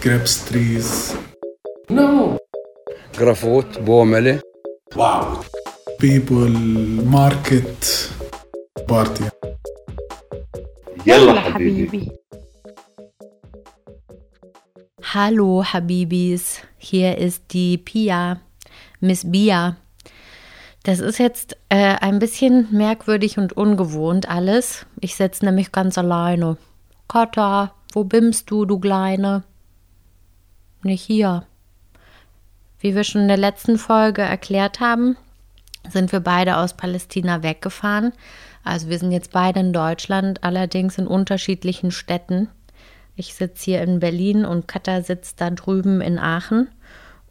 grapes trees. No. Grafot, Bomele. Wow. People, market, party. يلا حبيبي Hallo Habibis, hier ist die Pia, Miss Bia. Das ist jetzt äh, ein bisschen merkwürdig und ungewohnt alles. Ich sitze nämlich ganz alleine. Kata, wo bimmst du, du Kleine? Nicht hier. Wie wir schon in der letzten Folge erklärt haben, sind wir beide aus Palästina weggefahren. Also wir sind jetzt beide in Deutschland, allerdings in unterschiedlichen Städten. Ich sitze hier in Berlin und Katha sitzt da drüben in Aachen.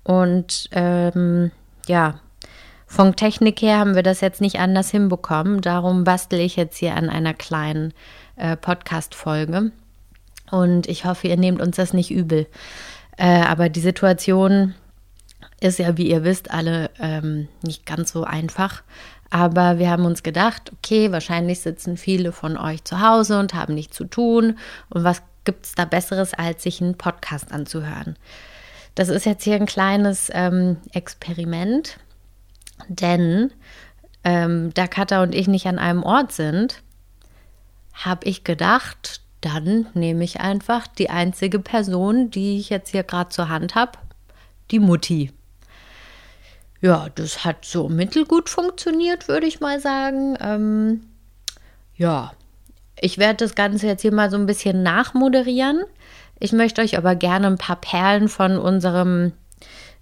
Und ähm, ja, von Technik her haben wir das jetzt nicht anders hinbekommen. Darum bastel ich jetzt hier an einer kleinen äh, Podcast-Folge. Und ich hoffe, ihr nehmt uns das nicht übel. Äh, aber die Situation ist ja, wie ihr wisst, alle ähm, nicht ganz so einfach. Aber wir haben uns gedacht, okay, wahrscheinlich sitzen viele von euch zu Hause und haben nichts zu tun. Und was gibt es da Besseres, als sich einen Podcast anzuhören? Das ist jetzt hier ein kleines ähm, Experiment, denn ähm, da Katha und ich nicht an einem Ort sind, habe ich gedacht, dann nehme ich einfach die einzige Person, die ich jetzt hier gerade zur Hand habe, die Mutti. Ja, das hat so mittelgut funktioniert, würde ich mal sagen. Ähm, ja, ich werde das Ganze jetzt hier mal so ein bisschen nachmoderieren. Ich möchte euch aber gerne ein paar Perlen von unserem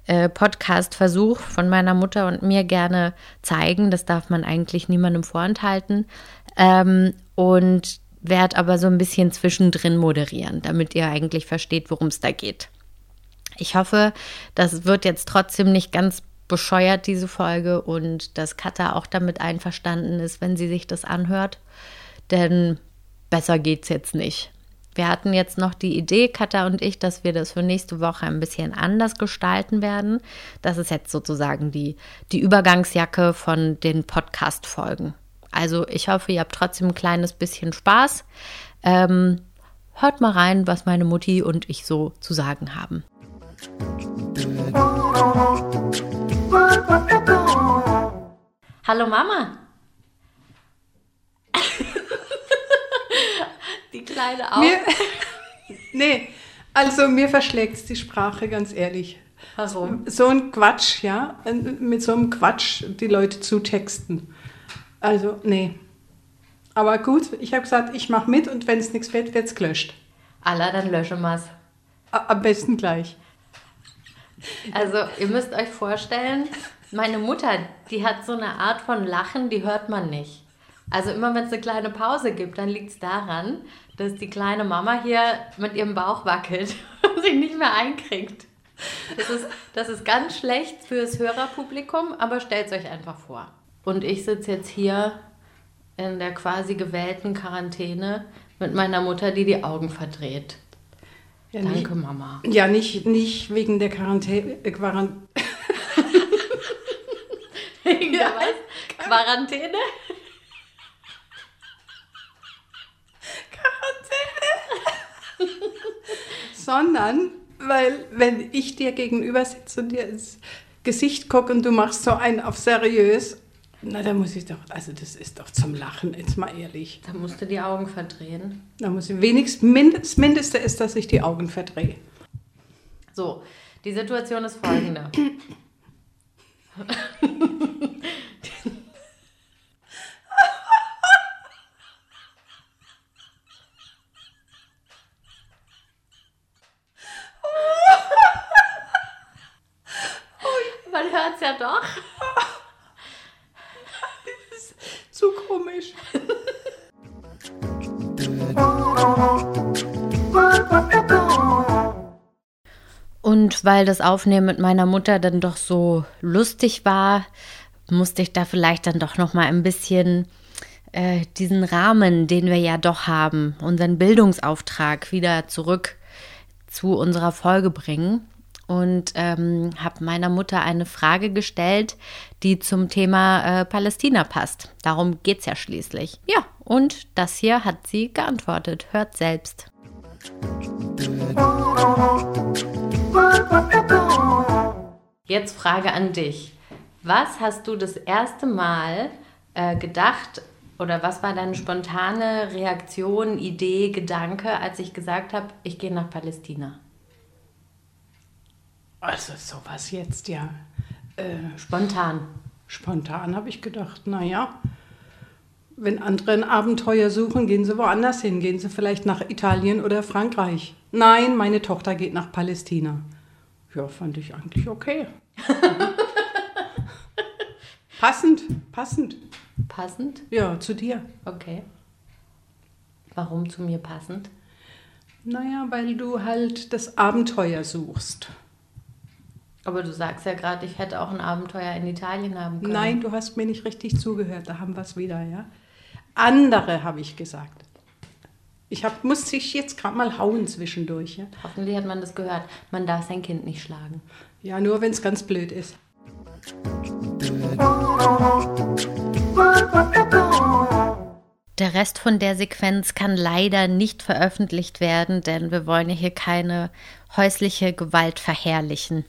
äh, Podcast-Versuch von meiner Mutter und mir gerne zeigen. Das darf man eigentlich niemandem vorenthalten. Ähm, und werde aber so ein bisschen zwischendrin moderieren, damit ihr eigentlich versteht, worum es da geht. Ich hoffe, das wird jetzt trotzdem nicht ganz bescheuert, diese Folge, und dass Katha auch damit einverstanden ist, wenn sie sich das anhört. Denn besser geht's jetzt nicht. Wir hatten jetzt noch die Idee, Katha und ich, dass wir das für nächste Woche ein bisschen anders gestalten werden. Das ist jetzt sozusagen die, die Übergangsjacke von den Podcast-Folgen. Also ich hoffe, ihr habt trotzdem ein kleines bisschen Spaß. Ähm, hört mal rein, was meine Mutti und ich so zu sagen haben. Hallo Mama. Die kleine auch. Mir, nee, also mir verschlägt es die Sprache, ganz ehrlich. Warum? So ein Quatsch, ja, mit so einem Quatsch die Leute zutexten. Also, nee. Aber gut, ich habe gesagt, ich mache mit und wenn es nichts wird, wird es gelöscht. Allah, dann lösche mal's. A- Am besten gleich. Also, ihr müsst euch vorstellen, meine Mutter, die hat so eine Art von Lachen, die hört man nicht. Also immer wenn es eine kleine Pause gibt, dann liegt es daran, dass die kleine Mama hier mit ihrem Bauch wackelt und sich nicht mehr einkriegt. Das ist, das ist ganz schlecht fürs Hörerpublikum, aber stellt euch einfach vor. Und ich sitze jetzt hier in der quasi gewählten Quarantäne mit meiner Mutter, die die Augen verdreht. Ja, Danke, nicht, Mama. ja, nicht, nicht wegen der Quarantäne. Äh, Quarant Wegen der was? Quarantäne? sondern weil, wenn ich dir gegenüber sitze und dir ins Gesicht gucke und du machst so einen auf seriös, na, da muss ich doch, also das ist doch zum Lachen, jetzt mal ehrlich. Da musst du die Augen verdrehen. Da muss ich wenigstens, das Mindeste ist, dass ich die Augen verdrehe. So, die Situation ist folgende. Weil das Aufnehmen mit meiner Mutter dann doch so lustig war, musste ich da vielleicht dann doch noch mal ein bisschen äh, diesen Rahmen, den wir ja doch haben, unseren Bildungsauftrag wieder zurück zu unserer Folge bringen und ähm, habe meiner Mutter eine Frage gestellt, die zum Thema äh, Palästina passt. Darum geht es ja schließlich. Ja, und das hier hat sie geantwortet. Hört selbst. Jetzt Frage an dich. Was hast du das erste Mal äh, gedacht oder was war deine spontane Reaktion, Idee, Gedanke, als ich gesagt habe, ich gehe nach Palästina? Also sowas jetzt, ja. Äh, Spontan. spontan habe ich gedacht, naja, wenn andere ein Abenteuer suchen, gehen sie woanders hin. Gehen sie vielleicht nach Italien oder Frankreich. Nein, meine Tochter geht nach Palästina. Ja, fand ich eigentlich okay. passend, passend. Passend? Ja, zu dir. Okay. Warum zu mir passend? Naja, weil du halt das Abenteuer suchst. Aber du sagst ja gerade, ich hätte auch ein Abenteuer in Italien haben können. Nein, du hast mir nicht richtig zugehört. Da haben wir es wieder, ja. Andere habe ich gesagt. Ich hab, muss dich jetzt gerade mal hauen zwischendurch. Ja, Hoffentlich hat man das gehört. Man darf sein Kind nicht schlagen. ja nur wenn es ganz blöd ist. Der Rest von der Sequenz kann leider nicht veröffentlicht werden, denn wir wollen ja hier keine häusliche Gewalt verherrlichen.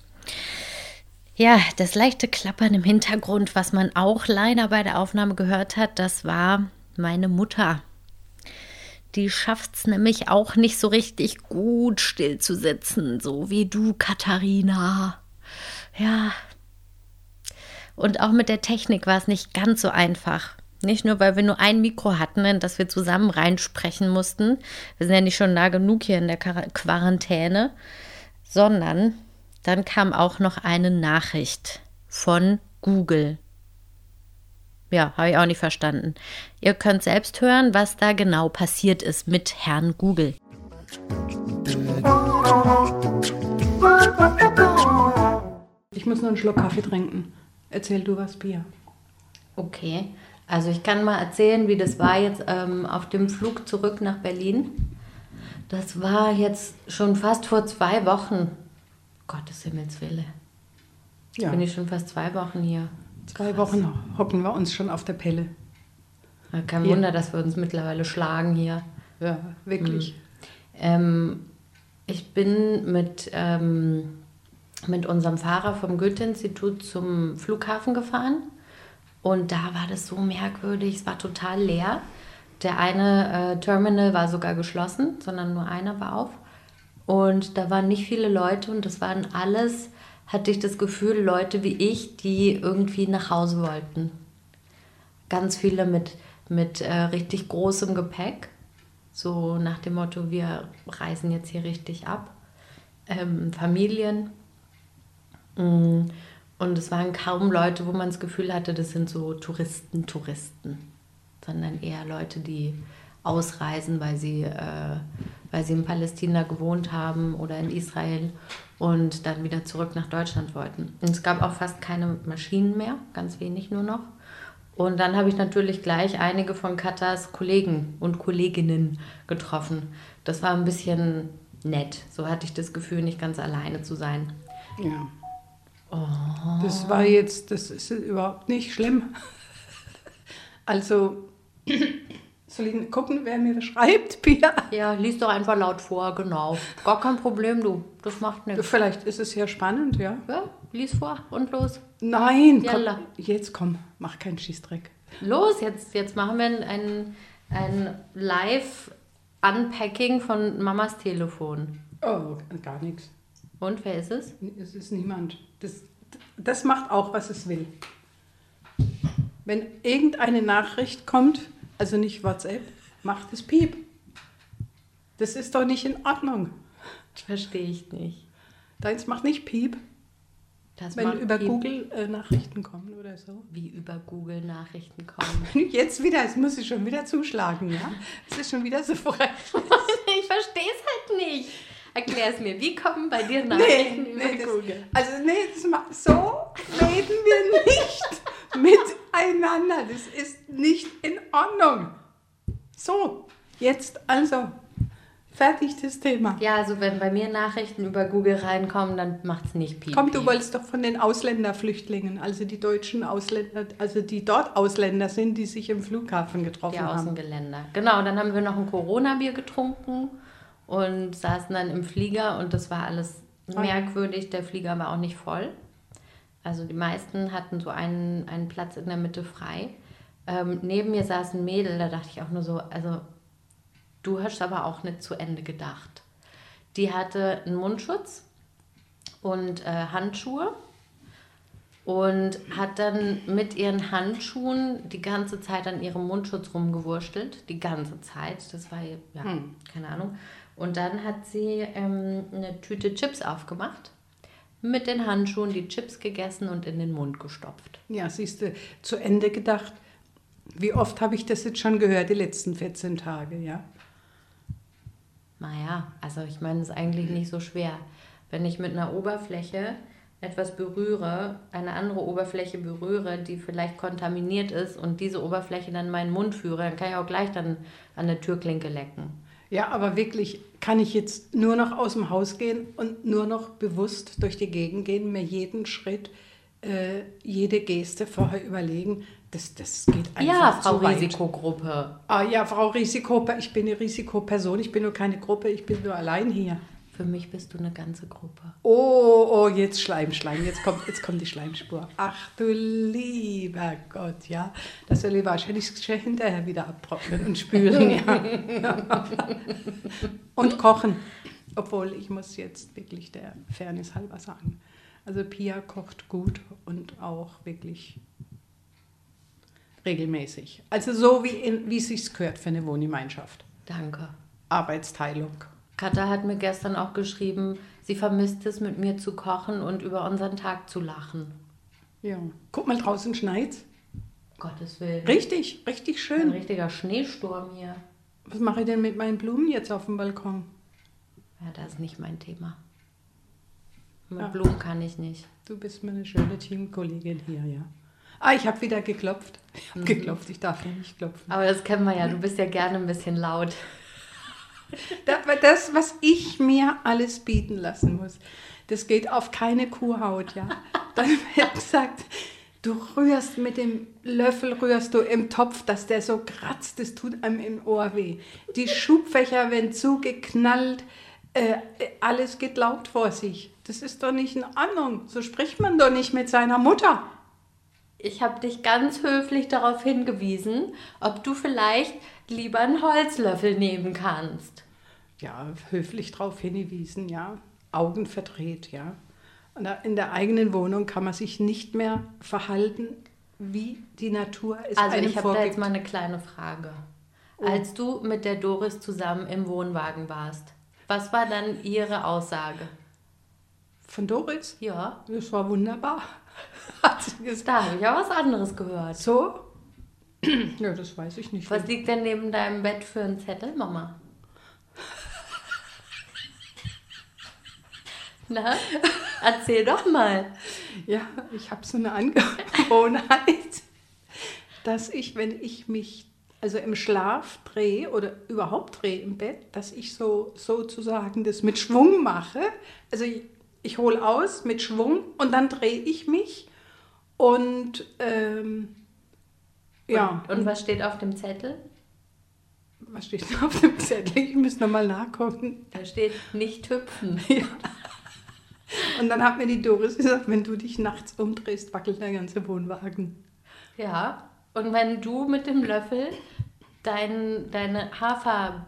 Ja, das leichte Klappern im Hintergrund, was man auch leider bei der Aufnahme gehört hat, das war meine Mutter. Die schafft's nämlich auch nicht so richtig gut still zu sitzen, so wie du, Katharina. Ja. Und auch mit der Technik war es nicht ganz so einfach. Nicht nur, weil wir nur ein Mikro hatten, in das wir zusammen reinsprechen mussten. Wir sind ja nicht schon nah genug hier in der Quar- Quarantäne, sondern dann kam auch noch eine Nachricht von Google. Ja, habe ich auch nicht verstanden. Ihr könnt selbst hören, was da genau passiert ist mit Herrn Google. Ich muss noch einen Schluck Kaffee trinken. Erzähl du was, Pia. Okay, also ich kann mal erzählen, wie das war jetzt ähm, auf dem Flug zurück nach Berlin. Das war jetzt schon fast vor zwei Wochen. Gottes Himmels Wille. Ja, Bin ich schon fast zwei Wochen hier. Zwei Wochen hocken wir uns schon auf der Pelle. Ja, Kein Ja. Wunder, dass wir uns mittlerweile schlagen hier. Ja, wirklich. Ähm, ich bin mit, ähm, mit unserem Fahrer vom Goethe-Institut zum Flughafen gefahren. Und da war das so merkwürdig, es war total leer. Der eine äh, Terminal war sogar geschlossen, sondern nur einer war auf. Und da waren nicht viele Leute und das waren alles, hatte ich das Gefühl, Leute wie ich, die irgendwie nach Hause wollten. Ganz viele mit, mit äh, richtig großem Gepäck. So nach dem Motto, wir reisen jetzt hier richtig ab. Ähm, Familien. Mm, Und es waren kaum Leute, wo man das Gefühl hatte, das sind so Touristen, Touristen. Sondern eher Leute, die ausreisen, weil sie, äh, weil sie in Palästina gewohnt haben oder in Israel und dann wieder zurück nach Deutschland wollten. Und es gab auch fast keine Maschinen mehr, ganz wenig nur noch. Und dann habe ich natürlich gleich einige von Katas Kollegen und Kolleginnen getroffen. Das war ein bisschen nett. So hatte ich das Gefühl, nicht ganz alleine zu sein. Ja. Das war jetzt, das ist überhaupt nicht schlimm. Also, soll ich gucken, wer mir das schreibt, Pia? Ja, lies doch einfach laut vor, genau. Gar kein Problem, du. Das macht nichts. Vielleicht ist es ja spannend, ja? Ja, lies vor und los. Nein, komm, jetzt komm, mach keinen Schießdreck. Los, jetzt, jetzt machen wir ein, ein Live-Unpacking von Mamas Telefon. Oh, gar nichts. Und wer ist es? Es ist niemand. Das, das macht auch, was es will. Wenn irgendeine Nachricht kommt, also nicht WhatsApp, macht es Piep. Das ist doch nicht in Ordnung. Verstehe ich nicht. Deins macht nicht Piep, Das wenn über Piep. Google äh, Nachrichten kommen oder so. Wie über Google Nachrichten kommen. Jetzt wieder, es muss ich schon wieder zuschlagen, ja? Es ist schon wieder so frech. ich verstehe es halt nicht. Erklär es mir. Wie kommen bei dir Nachrichten über das, Google? also nee, das so reden wir nicht miteinander. Das ist nicht in Ordnung. So, jetzt also, fertig das Thema. Ja, also wenn bei mir Nachrichten über Google reinkommen, dann macht es nicht piep. Komm, du wolltest doch von den Ausländerflüchtlingen, also die deutschen Ausländer, also die dort Ausländer sind, die sich im Flughafen getroffen Die haben. Außengeländer. Genau, dann haben wir noch ein Corona-Bier getrunken und saßen dann im Flieger und das war alles Merkwürdig, der Flieger war auch nicht voll. Also die meisten hatten so einen, einen Platz in der Mitte frei. Ähm, neben mir saß ein Mädel, da dachte ich auch nur so, also du hast aber auch nicht zu Ende gedacht. Die hatte einen Mundschutz und äh, Handschuhe und hat dann mit ihren Handschuhen die ganze Zeit an ihrem Mundschutz rumgewurstelt. Die ganze Zeit. Das war, ja, keine Ahnung. Und dann hat sie ähm, eine Tüte Chips aufgemacht, mit den Handschuhen die Chips gegessen und in den Mund gestopft. Ja, siehst du, zu Ende gedacht. Wie oft habe ich das jetzt schon gehört, die letzten 14 Tage, ja? Naja, also ich meine, es ist eigentlich nicht so schwer. Wenn ich mit einer Oberfläche etwas berühre, eine andere Oberfläche berühre, die vielleicht kontaminiert ist und diese Oberfläche dann in meinen Mund führe, dann kann ich auch gleich dann an der Türklinke lecken. Ja, aber wirklich, kann ich jetzt nur noch aus dem Haus gehen und nur noch bewusst durch die Gegend gehen, mir jeden Schritt, äh, jede Geste vorher überlegen, das, das geht einfach Ja, Frau. Risikogruppe. Ah ja, Frau Risiko, ich bin eine Risikoperson, ich bin nur keine Gruppe, ich bin nur allein hier. Für mich bist du eine ganze Gruppe. Oh, oh, jetzt Schleim, Schleim, jetzt kommt, jetzt kommt die Schleimspur. Ach du lieber Gott, ja. Das soll ich wahrscheinlich schon hinterher wieder abtrocknen und spülen, ja. Und kochen. Obwohl, ich muss jetzt wirklich der Fairness halber sagen. Also Pia kocht gut und auch wirklich regelmäßig. Also so, wie, in, wie es sich gehört für eine Wohngemeinschaft. Danke. Arbeitsteilung. Katha hat mir gestern auch geschrieben, sie vermisst es, mit mir zu kochen und über unseren Tag zu lachen. Ja. Guck mal, draußen schneit's. Gottes Willen. Richtig, richtig Ein schön. richtiger Schneesturm hier. Was mache ich denn mit meinen Blumen jetzt auf dem Balkon? Ja, das ist nicht mein Thema. Mit Ja. Blumen kann ich nicht. Du bist meine schöne Teamkollegin hier, ja. Ah, ich habe wieder geklopft. Ich habe geklopft, ich darf ja nicht klopfen. Aber das kennen wir ja, du bist ja gerne ein bisschen laut. Das, das, was ich mir alles bieten lassen muss, das geht auf keine Kuhhaut, ja. Dann wird gesagt, du rührst mit dem Löffel, rührst du im Topf, dass der so kratzt, das tut einem im Ohr weh. Die Schubfächer werden zugeknallt, äh, alles geht laut vor sich. Das ist doch nicht in Ordnung. So spricht man doch nicht mit seiner Mutter. Ich habe dich ganz höflich darauf hingewiesen, ob du vielleicht lieber einen Holzlöffel nehmen kannst. ja, höflich darauf hingewiesen, ja, Augen verdreht, ja. In der eigenen Wohnung kann man sich nicht mehr verhalten, wie die Natur es Also einem ich habe da jetzt mal eine kleine Frage. Als du mit der Doris zusammen im Wohnwagen warst, was war dann ihre Aussage? Von Doris, Ja, das war wunderbar. Hat sie gesagt. da habe ich auch was anderes gehört. So? Ja, das weiß ich nicht. Was liegt denn neben deinem Bett für ein Zettel, Mama? Na, erzähl doch mal. Ja, ich habe so eine Angewohnheit, dass ich, wenn ich mich also im Schlaf drehe oder überhaupt drehe im Bett, dass ich so sozusagen das mit Schwung mache. Also ich, ich hole aus mit Schwung und dann drehe ich mich und ähm, ja. Und, und was steht auf dem Zettel? was steht auf dem Zettel? Ich muss nochmal nachgucken. Da steht nicht hüpfen. Und dann hat mir die Doris gesagt, wenn du dich nachts umdrehst, wackelt der ganze Wohnwagen. Ja, und wenn du mit dem Löffel dein, deine Hafer,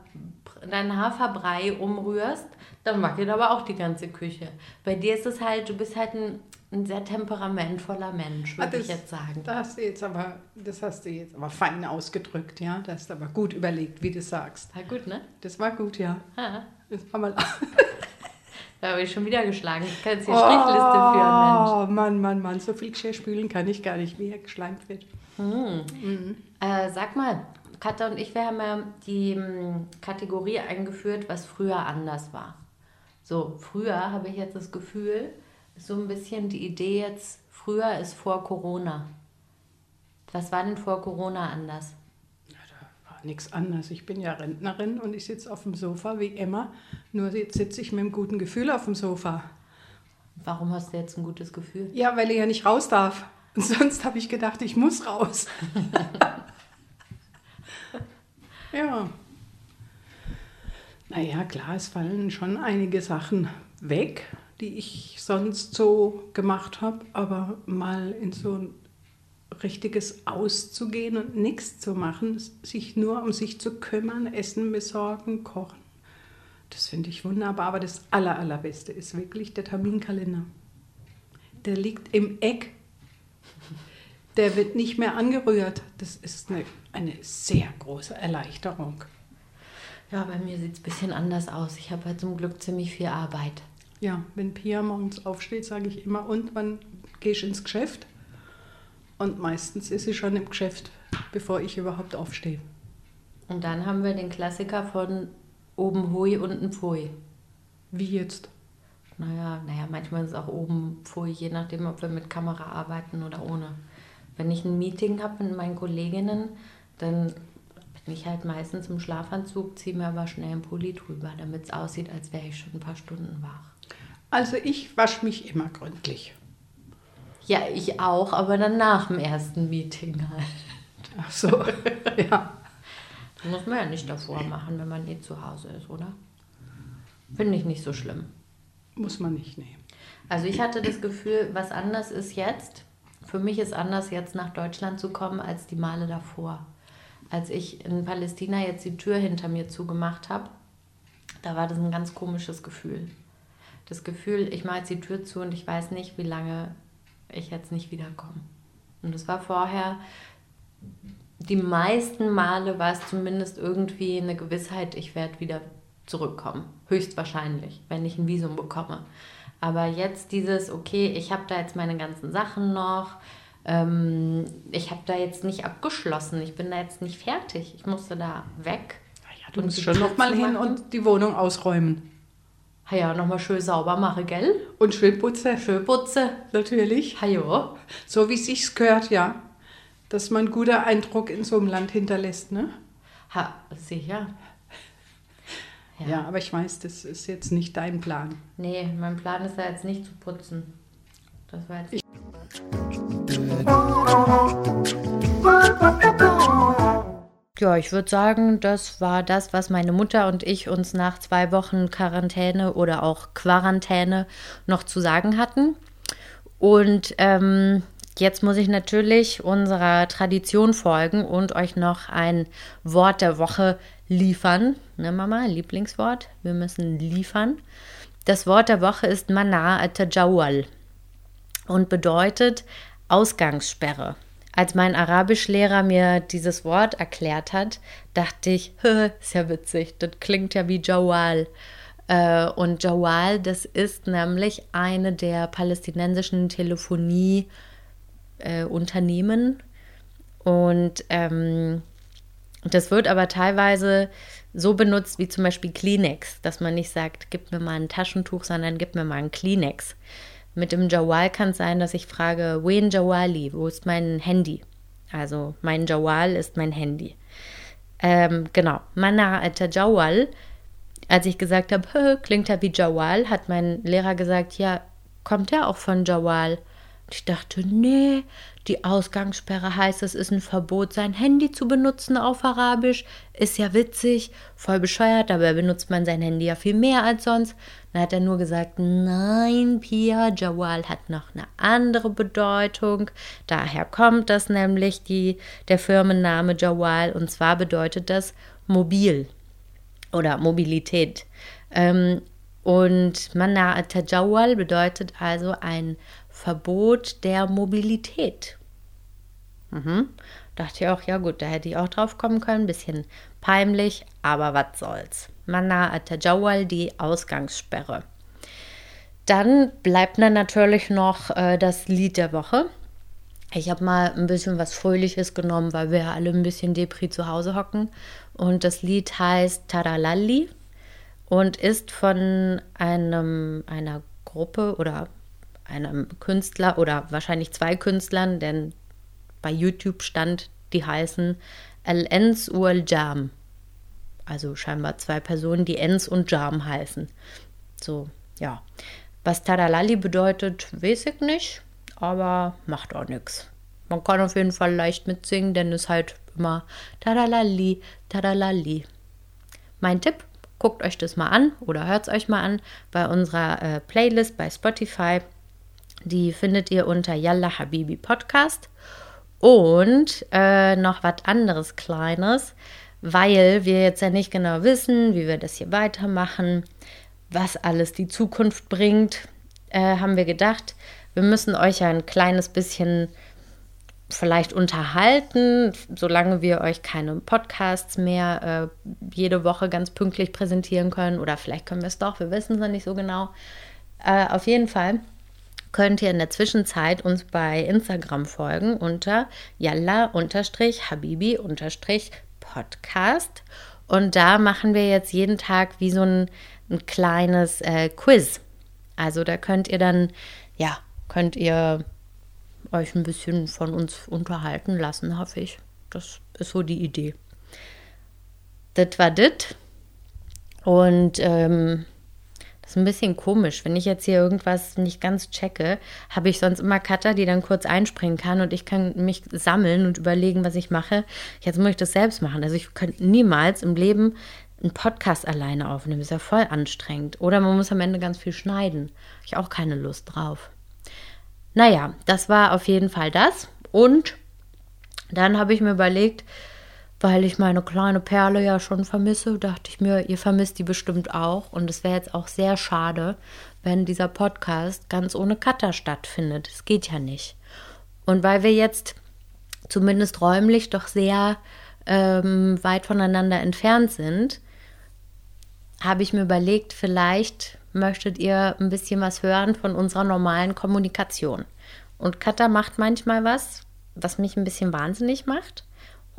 deinen Haferbrei umrührst, dann wackelt aber auch die ganze Küche. Bei dir ist es halt, du bist halt ein, ein sehr temperamentvoller Mensch, würde Ah, ich jetzt sagen. Das hast du jetzt aber, das hast du jetzt aber fein ausgedrückt, ja. Das hast du aber gut überlegt, wie du sagst. War gut, ne? Das war gut, ja. Ha, Das war mal. da habe ich schon wieder geschlagen. Ich kann jetzt hier Strichliste führen, Mensch. Oh, Mann, Mann, Mann, so viel Geschirr spülen kann ich gar nicht, wie hier geschleimt wird. Äh, sag mal, Katha und ich, wir haben ja die m, Kategorie eingeführt, was früher anders war. So, früher habe ich jetzt das Gefühl, so ein bisschen die Idee jetzt, früher ist vor Corona. Was war denn vor Corona anders? War nichts anderes. Ich bin ja Rentnerin und ich sitze auf dem Sofa wie immer. Nur jetzt sitze ich mit einem guten Gefühl auf dem Sofa. Warum hast du jetzt ein gutes Gefühl? Ja, weil ich ja nicht raus darf. Und sonst habe ich gedacht, ich muss raus. ja. Naja, klar, es fallen schon einige Sachen weg, die ich sonst so gemacht habe, aber mal in so ein richtiges Auszugehen und nichts zu machen, sich nur um sich zu kümmern, Essen besorgen, kochen. Das finde ich wunderbar, aber das Aller, Allerbeste ist wirklich der Terminkalender. Der liegt im Eck. Der wird nicht mehr angerührt. Das ist eine, eine sehr große Erleichterung. Ja, bei mir sieht es ein bisschen anders aus. Ich habe halt zum Glück ziemlich viel Arbeit. Ja, wenn Pia morgens aufsteht, sage ich immer, und wann gehst du ins Geschäft? Und meistens ist sie schon im Geschäft, bevor ich überhaupt aufstehe. Und dann haben wir den Klassiker von oben Hui, unten Pfui. Wie jetzt? Naja, naja, manchmal ist es auch oben Pfui, je nachdem, ob wir mit Kamera arbeiten oder ohne. Wenn ich ein Meeting habe mit meinen Kolleginnen, dann bin ich halt meistens im Schlafanzug, ziehe mir aber schnell einen Pulli drüber, damit es aussieht, als wäre ich schon ein paar Stunden wach. Also ich wasche mich immer gründlich. Ja, ich auch, aber dann nach dem ersten Meeting halt. Ach so, ja. Das muss man ja nicht davor machen, wenn man eh zu Hause ist, oder? Finde ich nicht so schlimm. Muss man nicht nehmen. Also ich hatte das Gefühl, was anders ist jetzt. Für mich ist anders jetzt nach Deutschland zu kommen als die Male davor. Als ich in Palästina jetzt die Tür hinter mir zugemacht habe, da war das ein ganz komisches Gefühl. Das Gefühl, ich mache jetzt die Tür zu und ich weiß nicht, wie lange ich jetzt nicht wiederkomme. Und das war vorher, die meisten Male war es zumindest irgendwie eine Gewissheit, ich werde wieder zurückkommen. Höchstwahrscheinlich, wenn ich ein Visum bekomme. Aber jetzt dieses, okay, ich habe da jetzt meine ganzen Sachen noch. Ähm, ich habe da jetzt nicht abgeschlossen. Ich bin da jetzt nicht fertig. Ich musste da weg. Ja, du Und musst schon Tür noch mal hin und die Wohnung ausräumen. Ha ja, nochmal schön sauber mache, gell? Und schön putzen. Schön putze. Natürlich. Ha ja. So wie es sich gehört, ja. Dass man einen guten Eindruck in so einem Land hinterlässt, ne? Ha, sicher. Ja. aber ich weiß, das ist jetzt nicht dein Plan. Nee, mein Plan ist ja jetzt nicht zu putzen. Das war jetzt. Ja, ich würde sagen, das war das, was meine Mutter und ich uns nach zwei Wochen Quarantäne oder auch Quarantäne noch zu sagen hatten. Und ähm, jetzt muss ich natürlich unserer Tradition folgen und euch noch ein Wort der Woche liefern. Ne, Mama, Lieblingswort? Wir müssen liefern. Das Wort der Woche ist Mana Atajawal und bedeutet Ausgangssperre. Als mein Arabischlehrer mir dieses Wort erklärt hat, dachte ich, ist ja witzig, das klingt ja wie Jawal. Äh, Und Jawal, das ist nämlich eine der palästinensischen Telefonieunternehmen. Und ähm, das wird aber teilweise so benutzt wie zum Beispiel Kleenex, dass man nicht sagt, gib mir mal ein Taschentuch, sondern gib mir mal ein Kleenex. Mit dem Jawal kann es sein, dass ich frage, wen Jawali, wo ist mein Handy? Also mein Jawal ist mein Handy. Ähm, genau, Mana Jawal. Als ich gesagt habe, klingt ja wie Jawal, hat mein Lehrer gesagt, ja, kommt ja auch von Jawal. Ich dachte, nee, die Ausgangssperre heißt, es ist ein Verbot, sein Handy zu benutzen auf Arabisch. Ist ja witzig, voll bescheuert, dabei benutzt man sein Handy ja viel mehr als sonst. Dann hat er nur gesagt, nein, Pia, Jawal hat noch eine andere Bedeutung. Daher kommt das nämlich, die, der Firmenname Jawal. Und zwar bedeutet das mobil oder Mobilität. Ähm, und Mana Tajawal bedeutet also ein Verbot der Mobilität. Mhm. Dachte ich auch, ja gut, da hätte ich auch drauf kommen können. Bisschen peinlich, aber was soll's. Mana Atajawal, die Ausgangssperre. Dann bleibt dann natürlich noch äh, das Lied der Woche. Ich habe mal ein bisschen was Fröhliches genommen, weil wir ja alle ein bisschen Depri zu Hause hocken. Und das Lied heißt Taralalli und ist von einem, einer Gruppe oder einem Künstler oder wahrscheinlich zwei Künstlern, denn bei YouTube stand, die heißen El-Ens Uel Jam. Also scheinbar zwei Personen, die Ens und Jam heißen. So, ja. Was Tadalali bedeutet, weiß ich nicht, aber macht auch nichts. Man kann auf jeden Fall leicht mitsingen, denn es halt immer Tadalali, Tadalali. Mein Tipp, guckt euch das mal an oder hört es euch mal an bei unserer äh, Playlist bei Spotify. Die findet ihr unter Yalla Habibi Podcast. Und äh, noch was anderes Kleines, weil wir jetzt ja nicht genau wissen, wie wir das hier weitermachen, was alles die Zukunft bringt, äh, haben wir gedacht, wir müssen euch ja ein kleines bisschen vielleicht unterhalten, solange wir euch keine Podcasts mehr äh, jede Woche ganz pünktlich präsentieren können. Oder vielleicht können wir es doch, wir wissen es noch nicht so genau. Äh, auf jeden Fall könnt ihr in der Zwischenzeit uns bei Instagram folgen unter yalla-habibi-podcast. Und da machen wir jetzt jeden Tag wie so ein, ein kleines äh, Quiz. Also da könnt ihr dann, ja, könnt ihr euch ein bisschen von uns unterhalten lassen, hoffe ich. Das ist so die Idee. Das war das. Und ähm, ist ein bisschen komisch. Wenn ich jetzt hier irgendwas nicht ganz checke, habe ich sonst immer Cutter, die dann kurz einspringen kann und ich kann mich sammeln und überlegen, was ich mache. Jetzt muss ich das selbst machen. Also ich könnte niemals im Leben einen Podcast alleine aufnehmen. Ist ja voll anstrengend. Oder man muss am Ende ganz viel schneiden. Habe ich auch keine Lust drauf. Naja, das war auf jeden Fall das. Und dann habe ich mir überlegt, weil ich meine kleine Perle ja schon vermisse, dachte ich mir, ihr vermisst die bestimmt auch. Und es wäre jetzt auch sehr schade, wenn dieser Podcast ganz ohne Cutter stattfindet. Es geht ja nicht. Und weil wir jetzt zumindest räumlich doch sehr ähm, weit voneinander entfernt sind, habe ich mir überlegt, vielleicht möchtet ihr ein bisschen was hören von unserer normalen Kommunikation. Und Katha macht manchmal was, was mich ein bisschen wahnsinnig macht.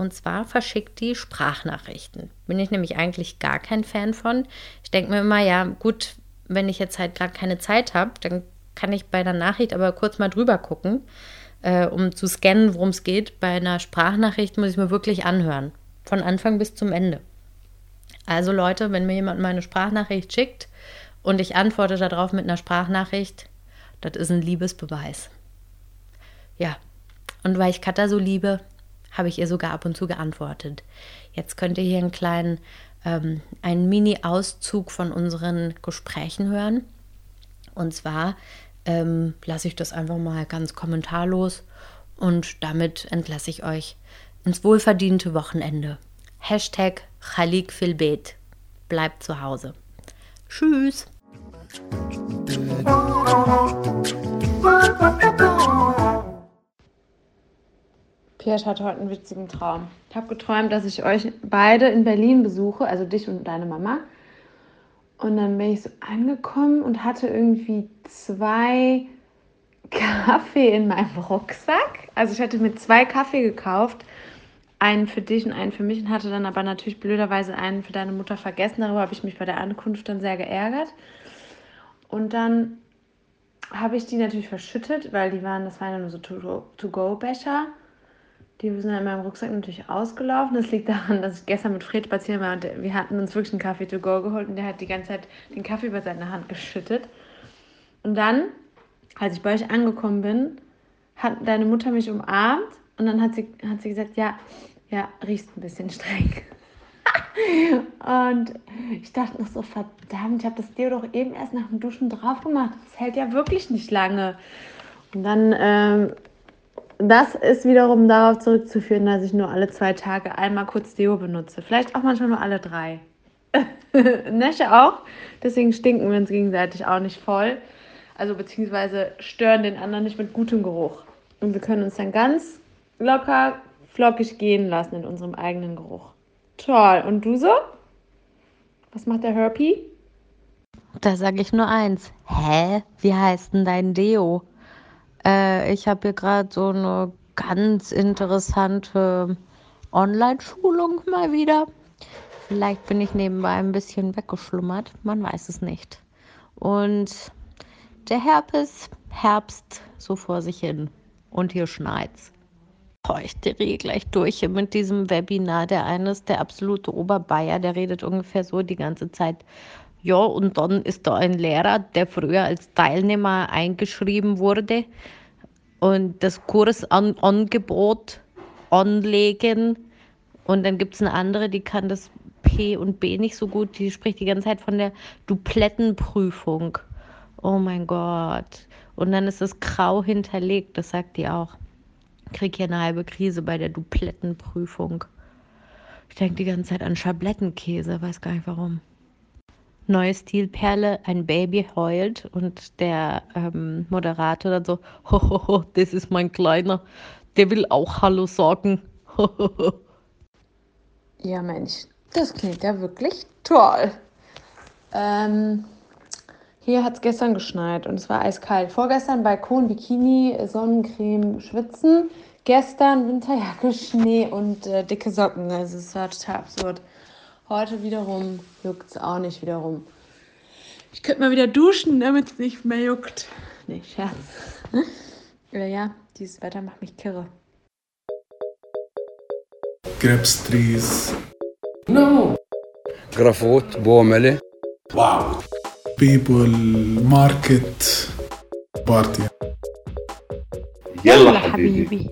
Und zwar verschickt die Sprachnachrichten. Bin ich nämlich eigentlich gar kein Fan von. Ich denke mir immer, ja, gut, wenn ich jetzt halt gerade keine Zeit habe, dann kann ich bei der Nachricht aber kurz mal drüber gucken, äh, um zu scannen, worum es geht. Bei einer Sprachnachricht muss ich mir wirklich anhören. Von Anfang bis zum Ende. Also Leute, wenn mir jemand meine Sprachnachricht schickt, und ich antworte darauf mit einer Sprachnachricht. Das ist ein Liebesbeweis. Ja, und weil ich Katha so liebe, habe ich ihr sogar ab und zu geantwortet. Jetzt könnt ihr hier einen kleinen, ähm, einen Mini-Auszug von unseren Gesprächen hören. Und zwar ähm, lasse ich das einfach mal ganz kommentarlos und damit entlasse ich euch ins wohlverdiente Wochenende. Hashtag Khalik Filbet. Bleibt zu Hause. Tschüss. Piers hatte heute einen witzigen Traum. Ich habe geträumt, dass ich euch beide in Berlin besuche, also dich und deine Mama. Und dann bin ich so angekommen und hatte irgendwie zwei Kaffee in meinem Rucksack. Also ich hatte mir zwei Kaffee gekauft einen für dich und einen für mich und hatte dann aber natürlich blöderweise einen für deine Mutter vergessen. Darüber habe ich mich bei der Ankunft dann sehr geärgert. Und dann habe ich die natürlich verschüttet, weil die waren, das waren ja nur so To-Go-Becher. Die sind in meinem Rucksack natürlich ausgelaufen. Das liegt daran, dass ich gestern mit Fred spazieren war und wir hatten uns wirklich einen Kaffee to go geholt und der hat die ganze Zeit den Kaffee über seine Hand geschüttet. Und dann, als ich bei euch angekommen bin, hat deine Mutter mich umarmt und dann hat sie, hat sie gesagt, ja, ja, riechst ein bisschen streng. und ich dachte noch so, verdammt, ich habe das dir doch eben erst nach dem Duschen drauf gemacht. Das hält ja wirklich nicht lange. Und dann, ähm, das ist wiederum darauf zurückzuführen, dass ich nur alle zwei Tage einmal kurz Deo benutze. Vielleicht auch manchmal nur alle drei. Nesche auch. Deswegen stinken wir uns gegenseitig auch nicht voll. Also beziehungsweise stören den anderen nicht mit gutem Geruch. Und wir können uns dann ganz locker flockig gehen lassen in unserem eigenen Geruch. Toll. Und du so? Was macht der Herpy? Da sage ich nur eins. Hä? Wie heißt denn dein Deo? Äh, ich habe hier gerade so eine ganz interessante Online-Schulung mal wieder. Vielleicht bin ich nebenbei ein bisschen weggeschlummert. Man weiß es nicht. Und der Herpes Herbst so vor sich hin. Und hier schneit's. Ich drehe gleich durch mit diesem Webinar. Der eine ist der absolute Oberbayer, der redet ungefähr so die ganze Zeit. Ja, und dann ist da ein Lehrer, der früher als Teilnehmer eingeschrieben wurde und das Kursangebot anlegen. Und dann gibt es eine andere, die kann das P und B nicht so gut. Die spricht die ganze Zeit von der Duplettenprüfung. Oh mein Gott. Und dann ist es grau hinterlegt, das sagt die auch. Ich krieg hier eine halbe Krise bei der Duplettenprüfung. Ich denke die ganze Zeit an Schablettenkäse, weiß gar nicht warum. Neue Stilperle, ein Baby heult und der ähm, Moderator dann so, hohoho, das ist mein Kleiner, der will auch Hallo sagen. Ja, Mensch, das klingt ja wirklich toll. Ähm, hier hat es gestern geschneit und es war eiskalt. Vorgestern Balkon, Bikini, Sonnencreme, Schwitzen. Gestern Winterjacke, Schnee und äh, dicke Socken. Also es war total absurd. Heute wiederum juckt es auch nicht wiederum. Ich könnte mal wieder duschen, damit es nicht mehr juckt. Nee, Scherz. ja, ja, dieses Wetter macht mich kirre. grapes trees, No. جرافوت بوملة Wow. people, market, party. يلا حبيبي